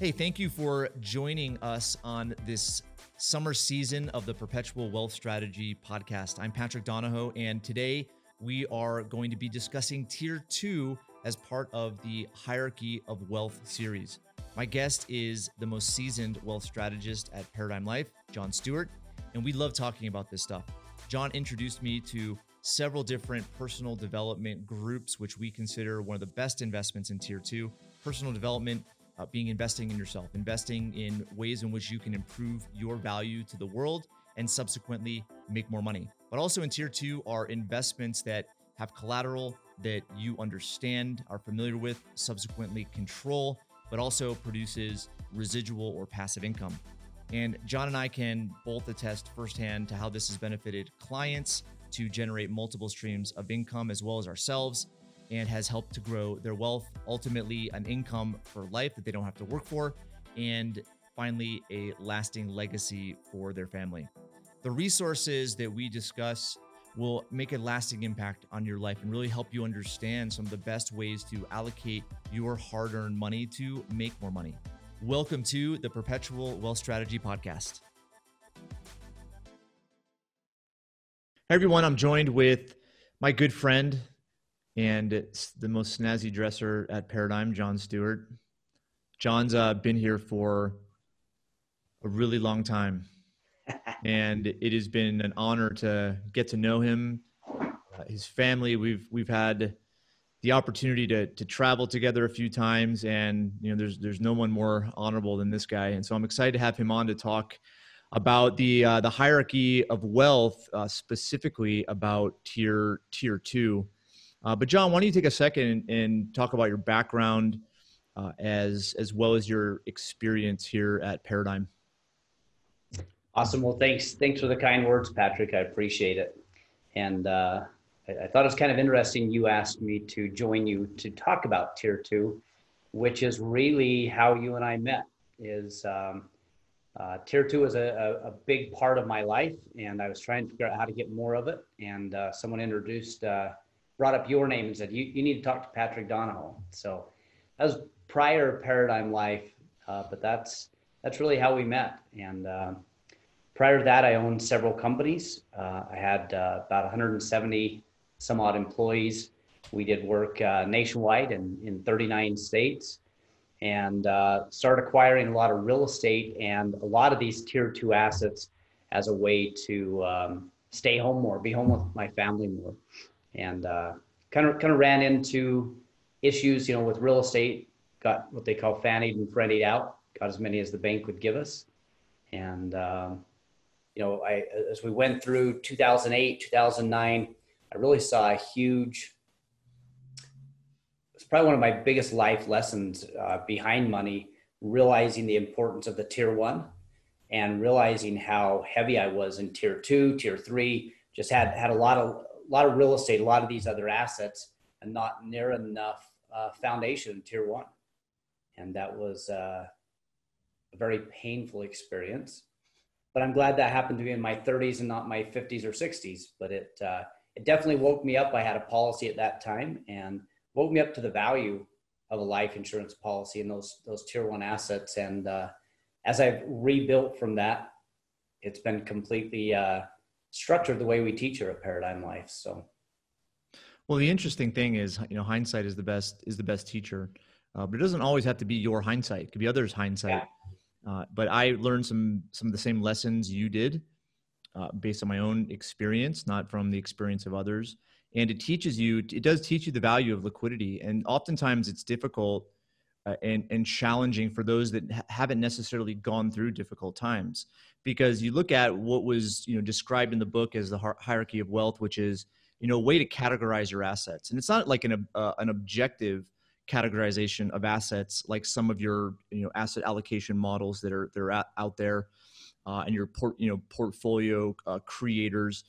Hey, thank you for joining us on this summer season of the Perpetual Wealth Strategy podcast. I'm Patrick Donohoe, and today we are going to be discussing Tier 2 as part of the Hierarchy of Wealth series. My guest is the most seasoned wealth strategist at Paradigm Life, John Stewart, and we love talking about this stuff. John introduced me to several different personal development groups, which we consider one of the best investments in Tier 2. Personal development uh, being investing in yourself, investing in ways in which you can improve your value to the world and subsequently make more money. But also in tier two are investments that have collateral that you understand, are familiar with, subsequently control, but also produces residual or passive income. And John and I can both attest firsthand to how this has benefited clients to generate multiple streams of income as well as ourselves and has helped to grow their wealth, ultimately, an income for life that they don't have to work for, and finally, a lasting legacy for their family. The resources that we discuss will make a lasting impact on your life and really help you understand some of the best ways to allocate your hard earned money to make more money. Welcome to the Perpetual Wealth Strategy Podcast. Hey everyone, I'm joined with my good friend, and it's the most snazzy dresser at Paradigm, John Stewart. John's uh, been here for a really long time, and it has been an honor to get to know him, uh, his family. We've we've had the opportunity to to travel together a few times, and you know, there's there's no one more honorable than this guy, and so I'm excited to have him on to talk about the uh, the hierarchy of wealth, uh, specifically about tier tier two. Uh, but John, why don't you take a second and, and talk about your background uh, as as well as your experience here at Paradigm? Awesome. Well, thanks. Thanks for the kind words, Patrick. I appreciate it. And uh, I, I, thought it was kind of interesting. You asked me to join you to talk about Tier Two, which is really how you and I met. Is um, uh, tier two is a, a, a, big part of my life, and I was trying to figure out how to get more of it. And uh, someone introduced uh, brought up your name and said, you, you need to talk to Patrick Donohoe. So that was prior paradigm life, uh, but that's, that's really how we met. And uh, prior to that, I owned several companies. Uh, I had uh, about 170 some odd employees. We did work uh, nationwide and in 39 states and uh, started acquiring a lot of real estate and a lot of these tier two assets as a way to um, stay home more, be home with my family more and kind of kind of ran into issues, you know, with real estate. Got what they call fannied and friended out. Got as many as the bank would give us, and um, you know, I as we went through 2008, 2009, I really saw a huge. It's probably one of my biggest life lessons uh, behind money. Realizing the importance of the tier one, and realizing how heavy I was in tier two, tier three. Just had had a lot of a lot of real estate, a lot of these other assets, and not near enough uh, foundation in tier one. And that was uh, a very painful experience. But I'm glad that happened to me in my 30s and not my 50s or 60s. But it uh, it definitely woke me up. I had a policy at that time and woke me up to the value of a life insurance policy and those those tier one assets. And uh, as I've rebuilt from that, it's been completely uh, structured the way we teach her at Paradigm Life. So, well, the interesting thing is, you know, hindsight is the best is the best teacher, uh, but it doesn't always have to be your hindsight. It could be others' hindsight. Yeah. Uh, but I learned some some of the same lessons you did, uh, based on my own experience, not from the experience of others. And it teaches you. It does teach you the value of liquidity, and oftentimes it's difficult. Uh, and, and challenging for those that haven't necessarily gone through difficult times. Because you look at what was you know described in the book as the hierarchy of wealth which is you know a way to categorize your assets. And it's not like an uh, an objective categorization of assets like some of your you know asset allocation models that are that are out, there uh, and your port you know portfolio uh, creators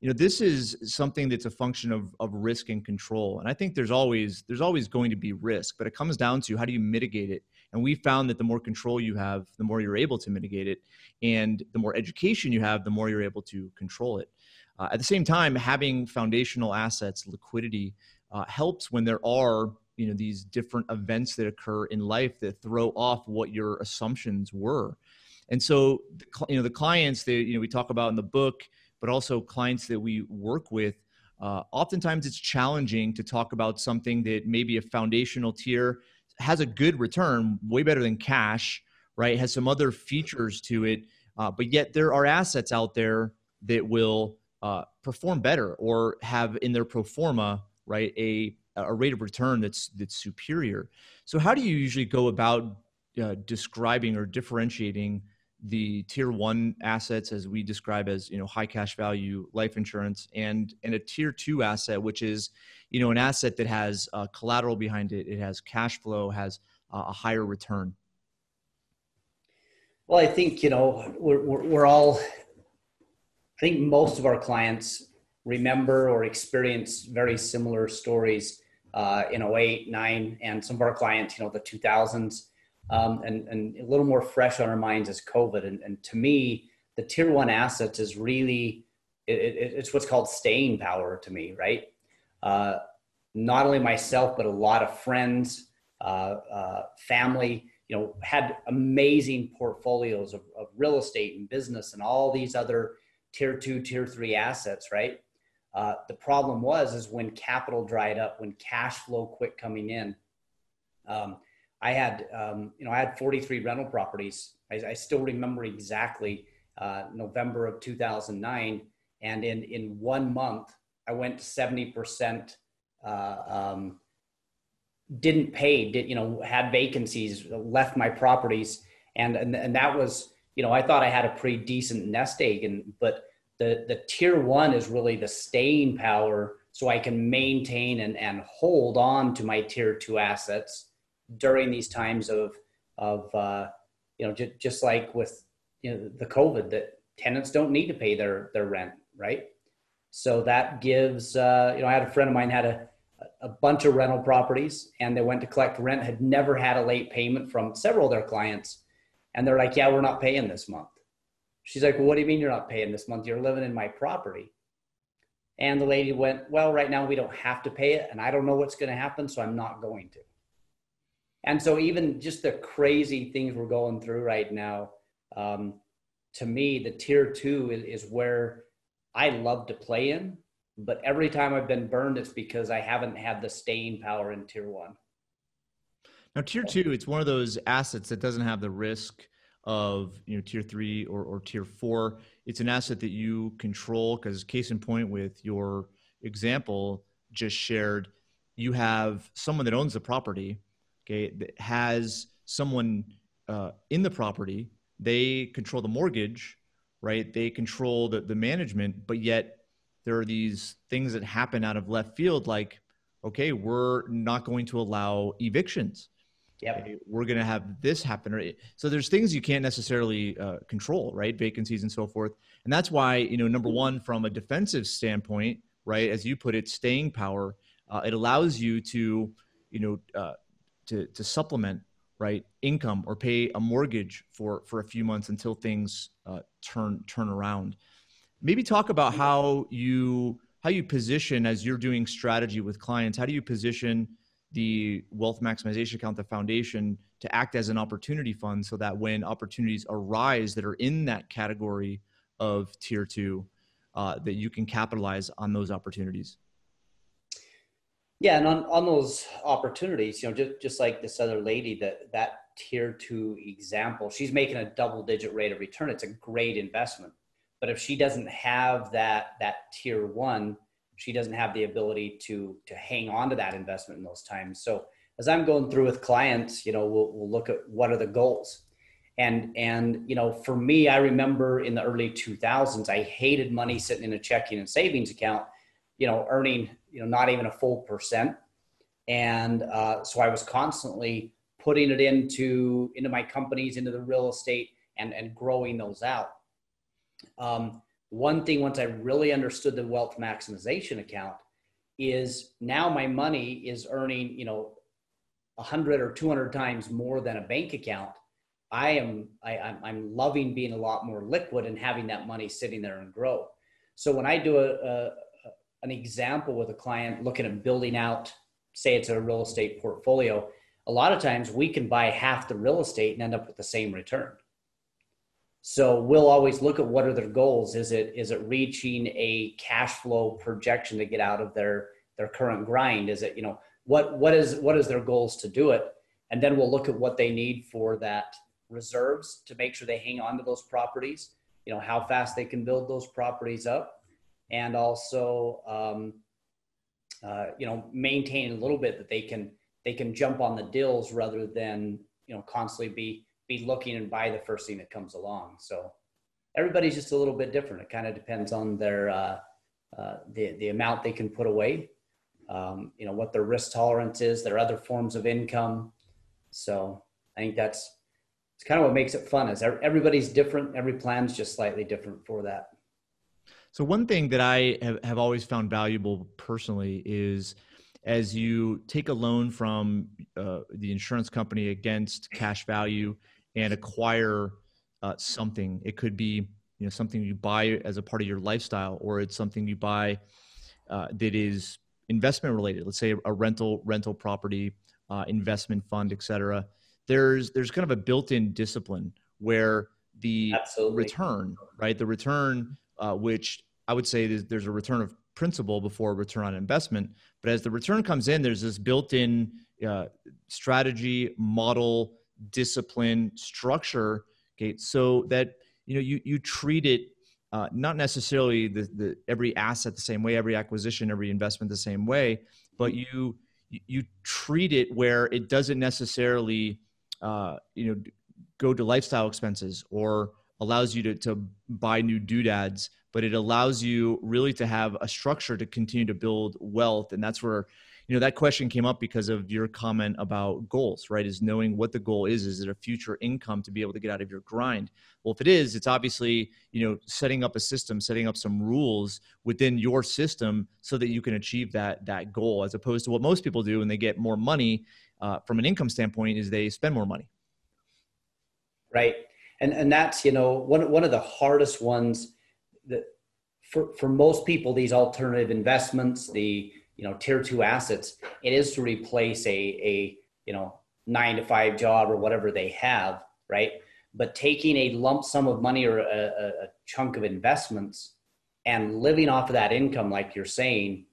you know this is something that's a function of, of risk and control and i think there's always there's always going to be risk but it comes down to how do you mitigate it and we found that the more control you have, the more you're able to mitigate it. And the more education you have, the more you're able to control it. Uh, at the same time, having foundational assets, liquidity, uh, helps when there are you know these different events that occur in life that throw off what your assumptions were and so you know the clients that you know we talk about in the book but also clients that we work with uh, oftentimes it's challenging to talk about something that maybe a foundational tier has a good return way better than cash right has some other features to it uh, but yet there are assets out there that will uh, perform better or have in their pro forma right a a rate of return that's that's superior. So how do you usually go about uh, describing or differentiating the tier one assets as we describe as you know high cash value life insurance and and a tier two asset which is you know an asset that has uh, collateral behind it. It has cash flow has uh, a higher return. Well i think you know we're, we're, we're all i think most of our clients remember or experience very similar stories uh, in 08, 9, and some of our clients, you know, the 2000s, um, and, and a little more fresh on our minds is COVID. And, and to me, the tier one assets is really, it, it, it's what's called staying power to me, right? Uh, not only myself, but a lot of friends, uh, uh family, you know, had amazing portfolios of, of real estate and business and all these other tier two, tier three assets, right? Uh, the problem was is when capital dried up, when cash flow quit coming in. Um, I had, um, you know, I had 43 rental properties. I, I still remember exactly uh, November of 2009, and in in one month, I went 70%. Uh, um, didn't pay, did you know, had vacancies, left my properties, and and and that was, you know, I thought I had a pretty decent nest egg, and but the the tier one is really the staying power so i can maintain and, and hold on to my tier two assets during these times of of uh, you know just, just like with you know the covid that tenants don't need to pay their their rent right so that gives uh, you know i had a friend of mine had a a bunch of rental properties and they went to collect rent had never had a late payment from several of their clients and they're like yeah we're not paying this month She's like, well, what do you mean you're not paying this month? You're living in my property. And the lady went, well, right now we don't have to pay it. And I don't know what's going to happen. So I'm not going to. And so even just the crazy things we're going through right now, um, to me, the tier two is, is where I love to play in. But every time I've been burned, it's because I haven't had the staying power in tier one. Now, tier two, it's one of those assets that doesn't have the risk of you know tier three or, or tier four. It's an asset that you control because case in point with your example just shared, you have someone that owns the property, okay, that has someone uh, in the property. They control the mortgage, right? They control the, the management, but yet there are these things that happen out of left field, like, okay, we're not going to allow evictions Yep. we're going to have this happen. So there's things you can't necessarily uh, control, right? Vacancies and so forth. And that's why, you know, number one, from a defensive standpoint, right, as you put it, staying power, uh, it allows you to, you know, uh, to, to supplement, right, income or pay a mortgage for, for a few months until things uh, turn, turn around. Maybe talk about how you, how you position as you're doing strategy with clients. How do you position the wealth maximization account, the foundation, to act as an opportunity fund so that when opportunities arise that are in that category of tier two, uh, that you can capitalize on those opportunities. Yeah, and on, on those opportunities, you know, just, just like this other lady that that tier two example, she's making a double digit rate of return. It's a great investment. But if she doesn't have that that tier one, she doesn't have the ability to to hang on to that investment in those times so as i'm going through with clients you know we'll, we'll look at what are the goals and and you know for me i remember in the early 2000s i hated money sitting in a checking and savings account you know earning you know not even a full percent and uh, so i was constantly putting it into into my companies into the real estate and and growing those out um, one thing once I really understood the wealth maximization account is now my money is earning, you know, 100 or 200 times more than a bank account. I am I, I'm, loving being a lot more liquid and having that money sitting there and grow. So when I do a, a an example with a client looking at building out say it's a real estate portfolio, a lot of times we can buy half the real estate and end up with the same return. So we'll always look at what are their goals. Is it is it reaching a cash flow projection to get out of their their current grind? Is it you know what what is what is their goals to do it? And then we'll look at what they need for that reserves to make sure they hang on to those properties. You know how fast they can build those properties up, and also um, uh, you know maintain a little bit that they can they can jump on the deals rather than you know constantly be be looking and buy the first thing that comes along. So everybody's just a little bit different. It kind of depends on their uh, uh, the the amount they can put away, um, you know, what their risk tolerance is, their other forms of income. So I think that's it's kind of what makes it fun. Is everybody's different. Every plan's just slightly different for that. So one thing that I have, have always found valuable personally is as you take a loan from uh, the insurance company against cash value and acquire uh, something. It could be you know something you buy as a part of your lifestyle, or it's something you buy uh, that is investment related. Let's say a rental rental property, uh, investment fund, etc. There's there's kind of a built-in discipline where the Absolutely. return, right? The return, uh, which I would say there's, a return of principal before a return on investment. But as the return comes in, there's this built-in uh, strategy, model, discipline, structure, okay, so that you know you you treat it uh, not necessarily the, the every asset the same way, every acquisition, every investment the same way, but you you treat it where it doesn't necessarily uh, you know go to lifestyle expenses or allows you to, to buy new doodads but it allows you really to have a structure to continue to build wealth. And that's where you know that question came up because of your comment about goals right? Is knowing what the goal is is it a future income to be able to get out of your grind? Well if it is it's obviously you know setting up a system setting up some rules within your system so that you can achieve that that goal as opposed to what most people do when they get more money uh, from an income standpoint is they spend more money. Right and and that's you know one, one of the hardest ones that for, for most people these alternative investments the you know tier two assets it is to replace a a you know nine to five job or whatever they have right? But taking a lump sum of money or a, a chunk of investments and living off of that income like you're saying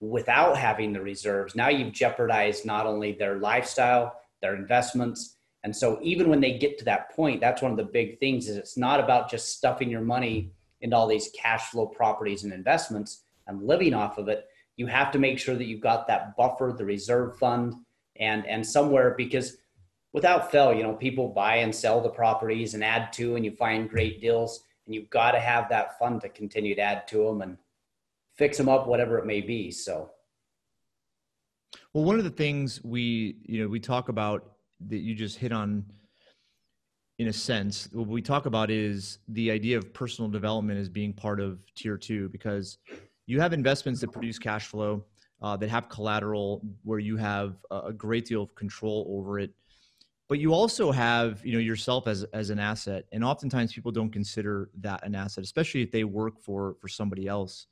without having the reserves now you've jeopardized not only their lifestyle their investments and so even when they get to that point that's one of the big things is it's not about just stuffing your money into all these cash flow properties and investments and living off of it you have to make sure that you've got that buffer, the reserve fund, and and somewhere because without fail, you know, people buy and sell the properties and add to, and you find great deals, and you've got to have that fund to continue to add to them and fix them up, whatever it may be. So, well, one of the things we you know we talk about that you just hit on in a sense what we talk about is the idea of personal development as being part of tier two because you have investments that produce cash flow uh, that have collateral where you have a great deal of control over it. But you also have you know yourself as as an asset and oftentimes people don't consider that an asset especially if they work for for somebody else.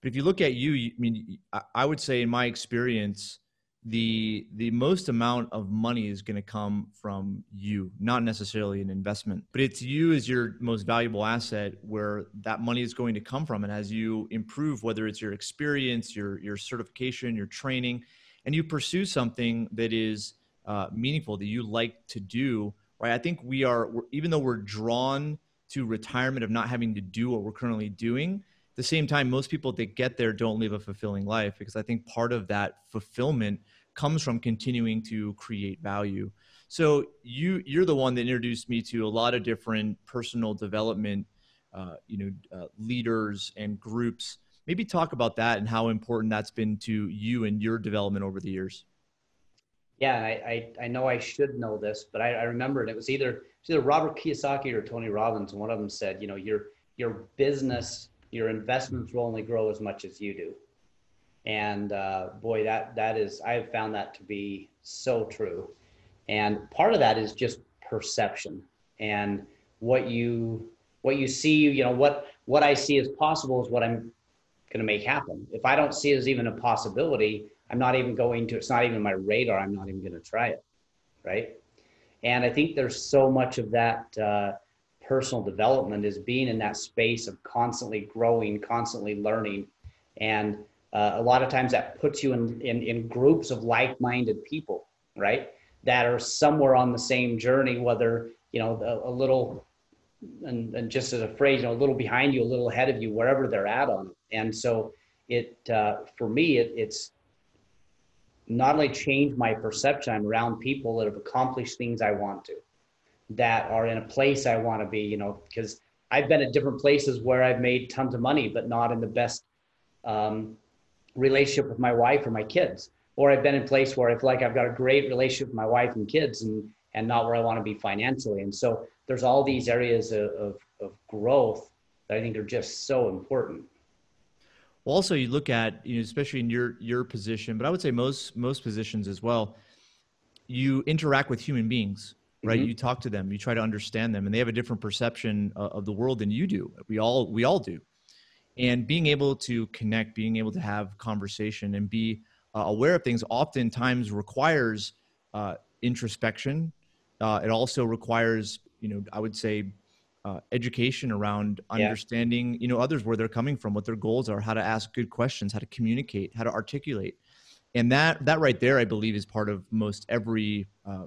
But if you look at you i mean i would say in my experience the the most amount of money is going to come from you not necessarily an investment. But it's you as your most valuable asset where that money is going to come from. And as you improve whether it's your experience your your certification your training and you pursue something that is uh, meaningful that you like to do right? I think we are even though we're drawn to retirement of not having to do what we're currently doing the same time, most people that get there don't live a fulfilling life because I think part of that fulfillment comes from continuing to create value. So you you're the one that introduced me to a lot of different personal development, uh, you know, uh, leaders and groups. Maybe talk about that and how important that's been to you and your development over the years. Yeah, I, I, I know I should know this, but I, I remember it. It was either it was either Robert Kiyosaki or Tony Robbins, one of them said, you know, your your business your investments will only grow as much as you do. And uh, boy, that that is I have found that to be so true. And part of that is just perception and what you what you see. You know what what I see as possible is what I'm going to make happen. If I don't see it as even a possibility, I'm not even going to, it's not even my radar. I'm not even going to try it. Right. And I think there's so much of that uh, personal development is being in that space of constantly growing, constantly learning. And uh, a lot of times that puts you in, in, in groups of like-minded people, right? That are somewhere on the same journey, whether, you know, a, a little, and, and just as a phrase, you know, a little behind you, a little ahead of you, wherever they're at on it. And so it, uh, for me, it, it's not only changed my perception, I'm around people that have accomplished things I want to, that are in a place I want to be, you know, because I've been at different places where I've made tons of money, but not in the best um, relationship with my wife or my kids. Or I've been in place where I feel like I've got a great relationship with my wife and kids and, and not where I want to be financially. And so there's all these areas of, of, of growth that I think are just so important. Well, also you look at, you know, especially in your your position, but I would say most most positions as well, you interact with human beings, right? Mm-hmm. You talk to them, you try to understand them, and they have a different perception of the world than you do. We all we all do, and being able to connect, being able to have conversation, and be uh, aware of things, oftentimes requires uh, introspection. Uh, it also requires, you know, I would say uh, education around understanding yeah. you know others where they're coming from what their goals are how to ask good questions how to communicate how to articulate and that that right there i believe is part of most every uh,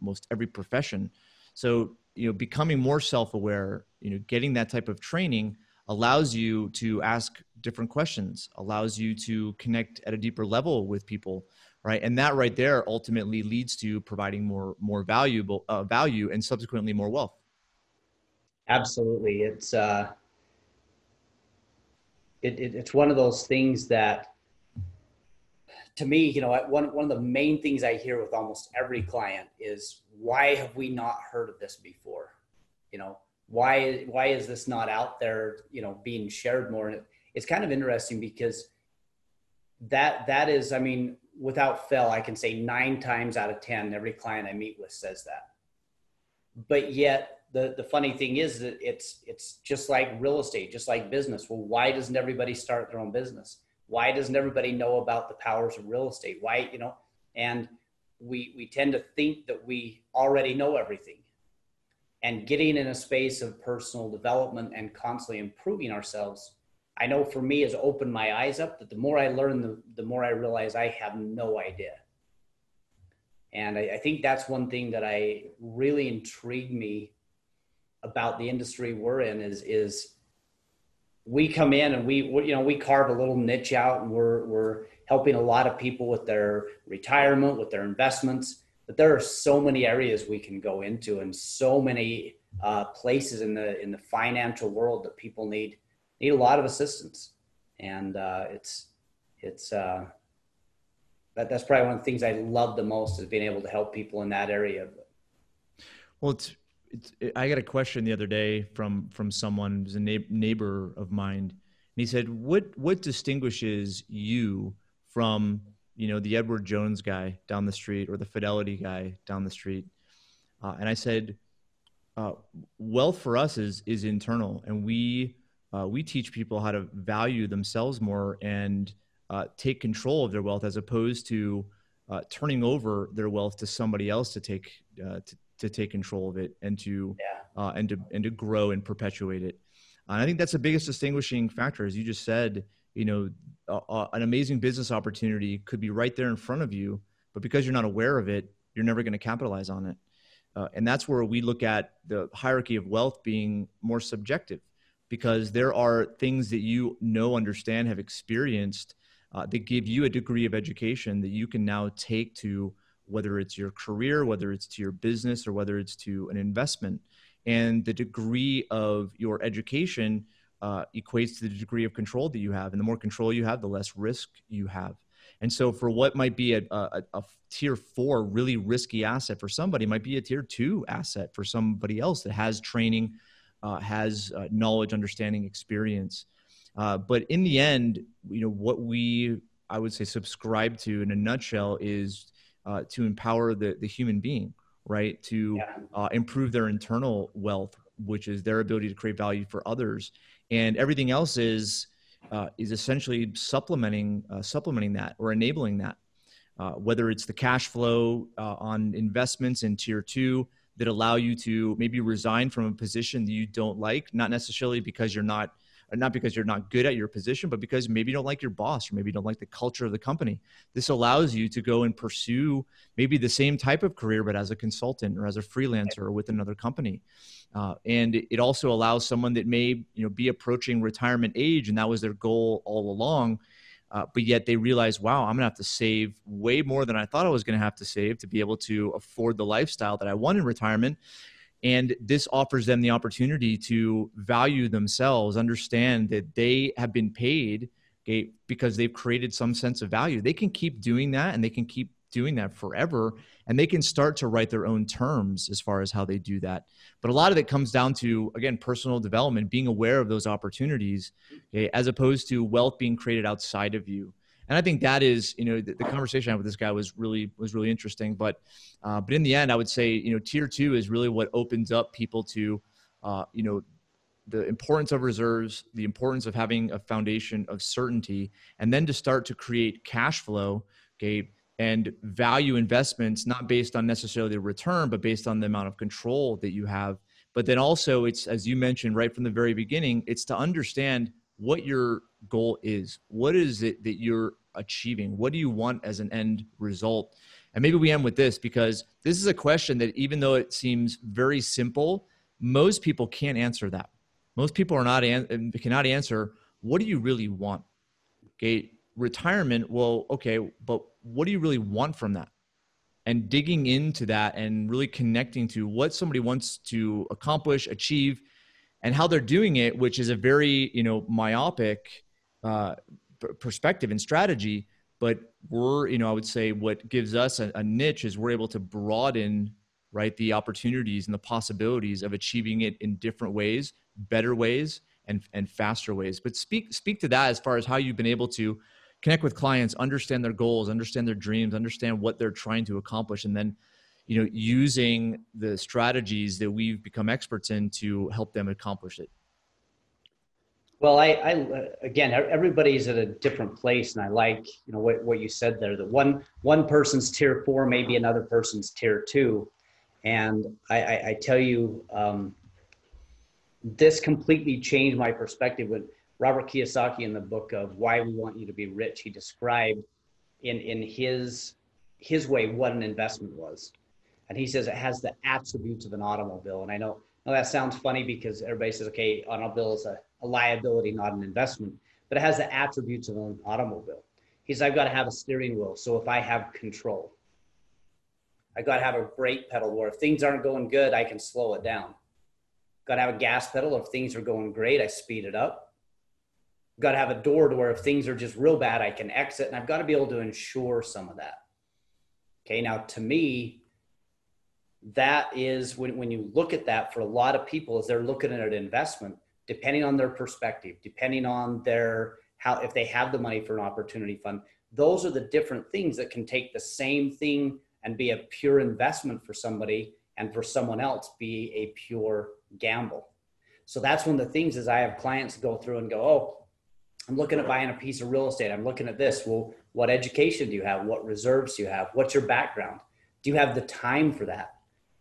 most every profession. So you know becoming more self-aware you know getting that type of training allows you to ask different questions allows you to connect at a deeper level with people right? And that right there ultimately leads to providing more more valuable uh, value and subsequently more wealth. Absolutely. It's uh, it, it, it's one of those things that to me, you know, one, one of the main things I hear with almost every client is why have we not heard of this before? You know, why, why is this not out there, you know, being shared more? And it, it's kind of interesting because that, that is, I mean, without fail, I can say nine times out of 10, every client I meet with says that. But yet the the funny thing is that it's it's just like real estate, just like business. Well, why doesn't everybody start their own business? Why doesn't everybody know about the powers of real estate? Why, you know, and we we tend to think that we already know everything. And getting in a space of personal development and constantly improving ourselves, I know for me has opened my eyes up that the more I learn, the, the more I realize I have no idea. And I, I think that's one thing that I really intrigued me about the industry we're in is is we come in and we, you know we carve a little niche out and we're we're helping a lot of people with their retirement with their investments but there are so many areas we can go into and so many uh, places in the in the financial world that people need need a lot of assistance and uh, it's it's uh, that that's probably one of the things I love the most is being able to help people in that area. Well, it's it, I got a question the other day from from someone who's a na- neighbor of mine, and he said, "What what distinguishes you from you know the Edward Jones guy down the street or the Fidelity guy down the street?" Uh, and I said, uh, "Wealth for us is is internal, and we uh, we teach people how to value themselves more and uh, take control of their wealth as opposed to." Uh, turning over their wealth to somebody else to take uh, to, to take control of it and to yeah. uh, and to and to grow and perpetuate it. And I think that's the biggest distinguishing factor, as you just said. You know, uh, uh, an amazing business opportunity could be right there in front of you, but because you're not aware of it, you're never going to capitalize on it. Uh, and that's where we look at the hierarchy of wealth being more subjective, because there are things that you know, understand, have experienced uh, that give you a degree of education that you can now take to whether it's your career, whether it's to your business, or whether it's to an investment. And the degree of your education uh, equates to the degree of control that you have. And the more control you have, the less risk you have. And so, for what might be a, a, a tier four really risky asset for somebody, might be a tier two asset for somebody else that has training, uh, has uh, knowledge, understanding, experience. Uh, but in the end, you know what we I would say subscribe to in a nutshell is uh, to empower the, the human being, right? To yeah. uh, improve their internal wealth, which is their ability to create value for others. And everything else is uh, is essentially supplementing uh, supplementing that or enabling that. Uh, whether it's the cash flow uh, on investments in tier two that allow you to maybe resign from a position that you don't like, not necessarily because you're not not because you're not good at your position, but because maybe you don't like your boss or maybe you don't like the culture of the company. This allows you to go and pursue maybe the same type of career, but as a consultant or as a freelancer or with another company. Uh, and it also allows someone that may you know be approaching retirement age and that was their goal all along. Uh, but yet they realize, wow, I'm gonna have to save way more than I thought I was gonna have to save to be able to afford the lifestyle that I want in retirement. And this offers them the opportunity to value themselves, understand that they have been paid okay, because they've created some sense of value. They can keep doing that and they can keep doing that forever and they can start to write their own terms as far as how they do that but a lot of it comes down to again personal development being aware of those opportunities okay, as opposed to wealth being created outside of you and I think that is, you know, the, the, conversation I had with this guy was really was really interesting. But uh, but in the end, I would say, you know, tier two is really what opens up people to, uh, you know, the importance of reserves, the importance of having a foundation of certainty, and then to start to create cash flow, okay, and value investments not based on necessarily the return, but based on the amount of control that you have. But then also, it's as you mentioned right from the very beginning, it's to understand what your goal is. What is it that you're achieving? What do you want as an end result? And maybe we end with this because this is a question that, even though it seems very simple, most people can't answer that. Most people are not an- cannot answer. What do you really want? Okay, retirement. Well, okay, but what do you really want from that? And digging into that and really connecting to what somebody wants to accomplish, achieve, and how they're doing it, which is a very you know myopic uh, perspective and strategy. But we're you know I would say what gives us a, a niche is we're able to broaden right the opportunities and the possibilities of achieving it in different ways, better ways, and and faster ways. But speak speak to that as far as how you've been able to connect with clients, understand their goals, understand their dreams, understand what they're trying to accomplish, and then you know using the strategies that we've become experts in to help them accomplish it. Well i, I again everybody's at a different place and i like you know what, what you said there that one one person's tier four maybe another person's tier two. And i i, I tell you um, this completely changed my perspective when robert kiyosaki in the book of why we want you to be rich he described in in his his way what an investment was and he says it has the attributes of an automobile. And I know, know that sounds funny because everybody says, okay, automobile is a, a liability, not an investment, but it has the attributes of an automobile. He says, I've got to have a steering wheel. So if I have control, I've got to have a brake pedal where if things aren't going good, I can slow it down. Got to have a gas pedal. If things are going great, I speed it up. Got to have a door to where if things are just real bad, I can exit. And I've got to be able to ensure some of that. Okay. Now, to me, that is when, when you look at that for a lot of people as they're looking at an investment depending on their perspective depending on their how if they have the money for an opportunity fund. Those are the different things that can take the same thing and be a pure investment for somebody and for someone else be a pure gamble. So that's one of the things is i have clients go through and go oh i'm looking at buying a piece of real estate. I'm looking at this. Well what education do you have? What reserves do you have? What's your background? Do you have the time for that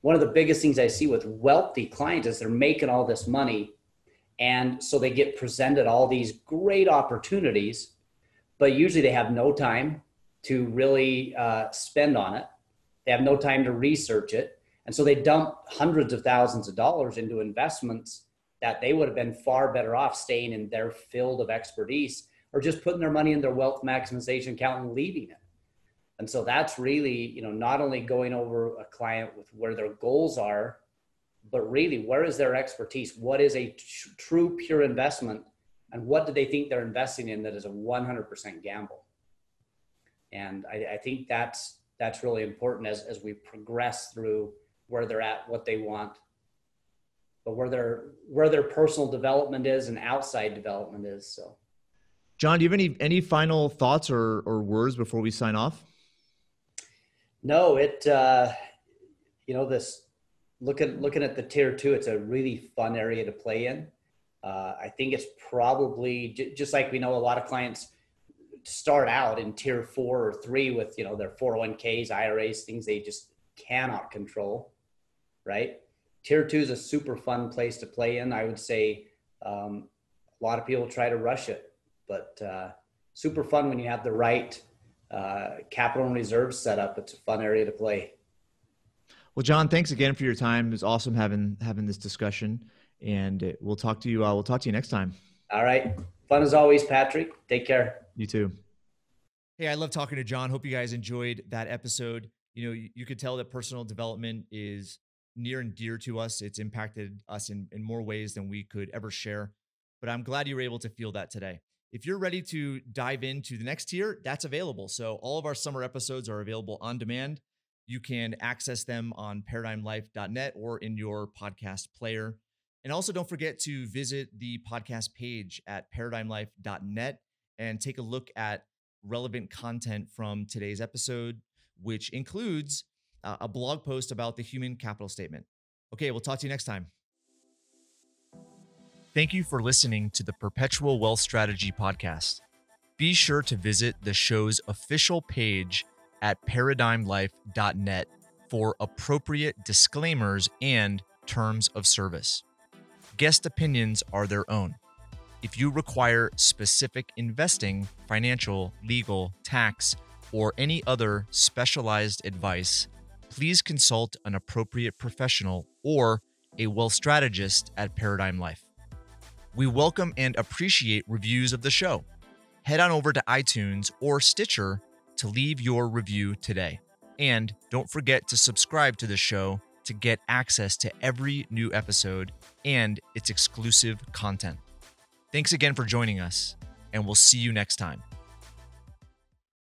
one of the biggest things I see with wealthy clients is they're making all this money. And so they get presented all these great opportunities, but usually they have no time to really uh, spend on it. They have no time to research it. And so they dump hundreds of thousands of dollars into investments that they would have been far better off staying in their field of expertise or just putting their money in their wealth maximization account and leaving it. And so that's really, you know, not only going over a client with where their goals are, but really where is their expertise? What is a tr- true pure investment? And what do they think they're investing in that is a 100% gamble? And I, I think that's that's really important as, as we progress through where they're at, what they want, but where their where their personal development is and outside development is. So, John, do you have any any final thoughts or or words before we sign off? No, it uh, you know this looking looking at the tier two, it's a really fun area to play in. Uh, I think it's probably j- just like we know a lot of clients start out in tier four or three with you know their 401ks, IRAs, things they just cannot control, right? Tier two is a super fun place to play in. I would say um, a lot of people try to rush it, but uh, super fun when you have the right uh, capital and reserves set up. It's a fun area to play. Well, John, thanks again for your time. It was awesome having having this discussion, and we'll talk to you. Uh, we'll talk to you next time. All right, fun as always, Patrick. Take care. You too. Hey, I love talking to John. Hope you guys enjoyed that episode. You know, you, you could tell that personal development is near and dear to us. It's impacted us in, in more ways than we could ever share. But I'm glad you were able to feel that today. If you're ready to dive into the next tier, that's available. So all of our summer episodes are available on demand. You can access them on paradigmlife.net or in your podcast player. And also don't forget to visit the podcast page at paradigmlife.net and take a look at relevant content from today's episode, which includes uh, a blog post about the human capital statement. Okay, we'll talk to you next time. Thank you for listening to the Perpetual Wealth Strategy podcast. Be sure to visit the show's official page at paradigmlife.net for appropriate disclaimers and terms of service. Guest opinions are their own. If you require specific investing, financial, legal, tax, or any other specialized advice, please consult an appropriate professional or a wealth strategist at Paradigm Life. We welcome and appreciate reviews of the show. Head on over to iTunes or Stitcher to leave your review today. And don't forget to subscribe to the show to get access to every new episode and its exclusive content. Thanks again for joining us, and we'll see you next time.